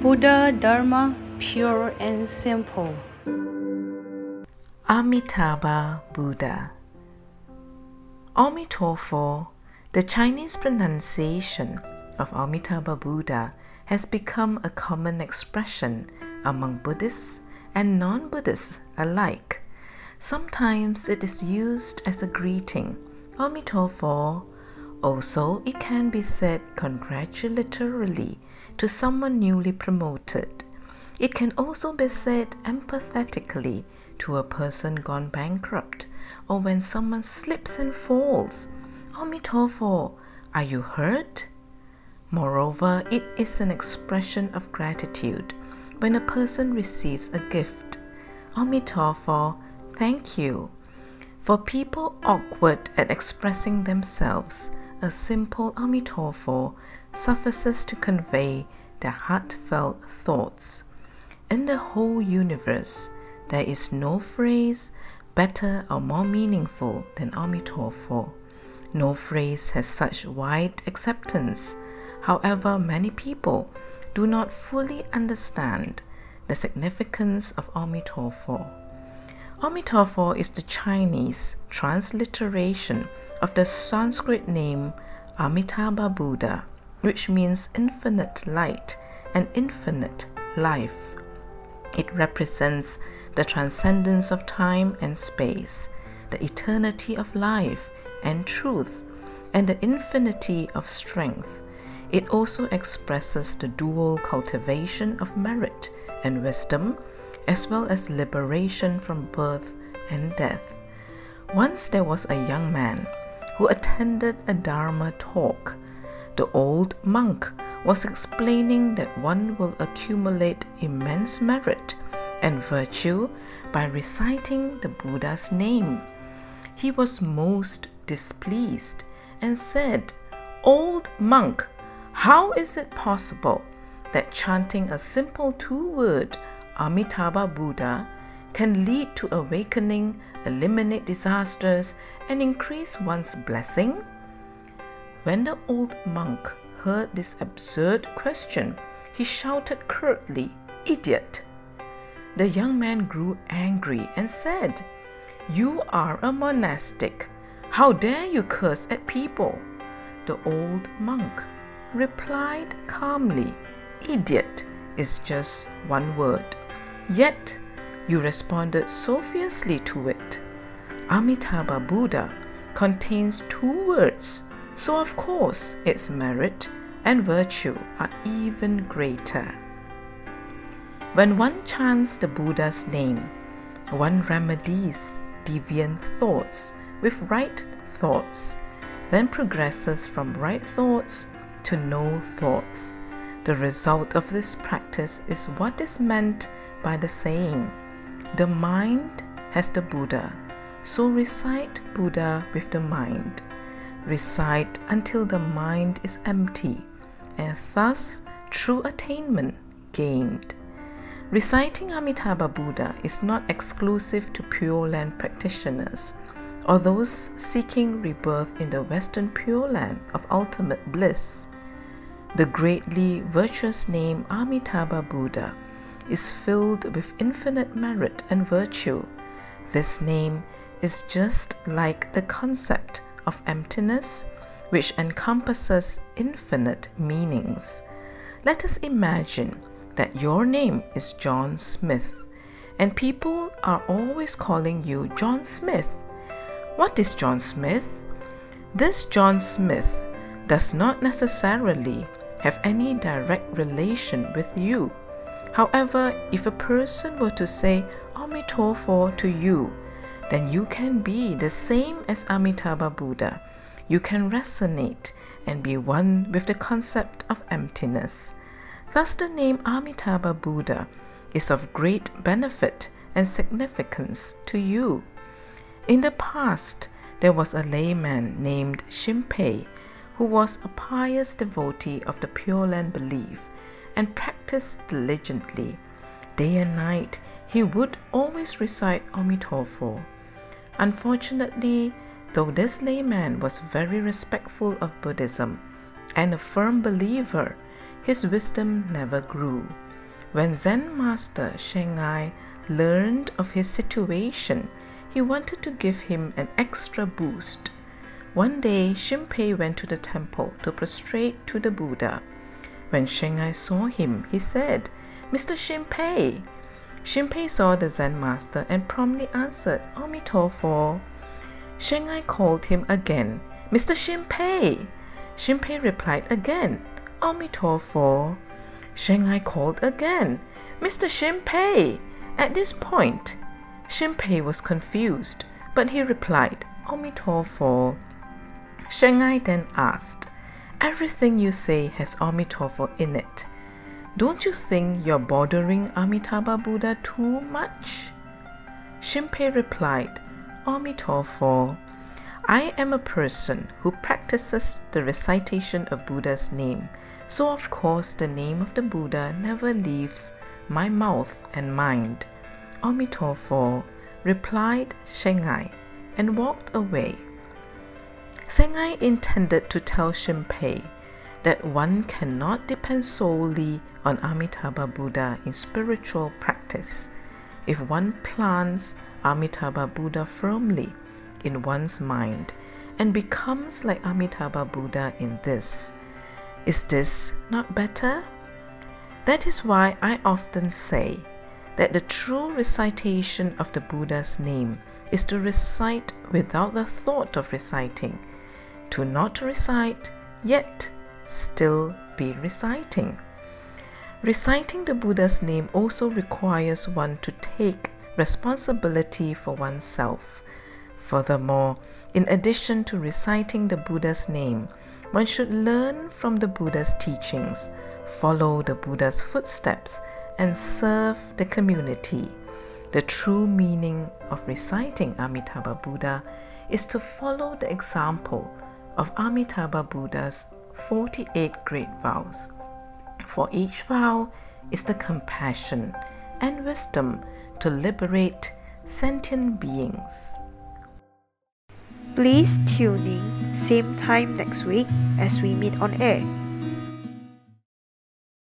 Buddha Dharma pure and simple. Amitabha Buddha. Amitofo, the Chinese pronunciation of Amitabha Buddha, has become a common expression among Buddhists and non Buddhists alike. Sometimes it is used as a greeting, Amitofo. Also, it can be said congratulatorily to someone newly promoted. It can also be said empathetically to a person gone bankrupt or when someone slips and falls. Amitofo, are you hurt? Moreover, it is an expression of gratitude when a person receives a gift. Amitofo, thank you. For people awkward at expressing themselves, a simple Amitofo suffices to convey the heartfelt thoughts. In the whole universe, there is no phrase better or more meaningful than Amitofo. No phrase has such wide acceptance. However, many people do not fully understand the significance of Amitofo. Amitofo is the Chinese transliteration of the Sanskrit name Amitabha Buddha, which means infinite light and infinite life. It represents the transcendence of time and space, the eternity of life and truth, and the infinity of strength. It also expresses the dual cultivation of merit and wisdom, as well as liberation from birth and death. Once there was a young man who attended a Dharma talk. The old monk was explaining that one will accumulate immense merit and virtue by reciting the Buddha's name. He was most displeased and said, Old monk, how is it possible that chanting a simple two word Amitabha Buddha can lead to awakening, eliminate disasters, and increase one's blessing? When the old monk heard this absurd question, he shouted curtly, Idiot! The young man grew angry and said, You are a monastic. How dare you curse at people? The old monk replied calmly, Idiot is just one word. Yet you responded so fiercely to it. Amitabha Buddha contains two words, so of course its merit and virtue are even greater. When one chants the Buddha's name, one remedies deviant thoughts with right thoughts, then progresses from right thoughts to no thoughts. The result of this practice is what is meant by the saying the mind has the Buddha, so recite Buddha with the mind. Recite until the mind is empty, and thus true attainment gained. Reciting Amitabha Buddha is not exclusive to Pure Land practitioners or those seeking rebirth in the Western Pure Land of ultimate bliss. The greatly virtuous name Amitabha Buddha is filled with infinite merit and virtue. This name is just like the concept of emptiness, which encompasses infinite meanings. Let us imagine that your name is John Smith, and people are always calling you John Smith. What is John Smith? This John Smith does not necessarily have any direct relation with you. However, if a person were to say Amitofo to you, then you can be the same as Amitabha Buddha. You can resonate and be one with the concept of emptiness. Thus, the name Amitabha Buddha is of great benefit and significance to you. In the past, there was a layman named Shinpei who was a pious devotee of the Pure Land belief and practiced diligently. Day and night, he would always recite Amitofo. Unfortunately, though this layman was very respectful of Buddhism and a firm believer, his wisdom never grew. When Zen master Shengai learned of his situation, he wanted to give him an extra boost. One day, Shinpei went to the temple to prostrate to the Buddha. When Shengai saw him, he said, Mr. Shinpei. Shinpei saw the Zen master and promptly answered, Amitofo. Shengai called him again, Mr. Shinpei. Shinpei replied again, Amitofo. Shengai called again, Mr. Shinpei. At this point, Shinpei was confused, but he replied, Amitofo. Shengai then asked, Everything you say has Amitofo in it. Don't you think you're bothering Amitabha Buddha too much? Shinpei replied, Amitofo. I am a person who practices the recitation of Buddha's name, so of course the name of the Buddha never leaves my mouth and mind. Amitofo replied Shengai and walked away. Shengai intended to tell Shinpei that one cannot depend solely on Amitabha Buddha in spiritual practice. If one plants Amitabha Buddha firmly in one's mind and becomes like Amitabha Buddha in this, is this not better? That is why I often say that the true recitation of the Buddha's name is to recite without the thought of reciting, to not recite, yet still be reciting. Reciting the Buddha's name also requires one to take responsibility for oneself. Furthermore, in addition to reciting the Buddha's name, one should learn from the Buddha's teachings, follow the Buddha's footsteps, and serve the community. The true meaning of reciting Amitabha Buddha is to follow the example of Amitabha Buddha's 48 great vows. For each vow is the compassion and wisdom to liberate sentient beings. Please tune in same time next week as we meet on air.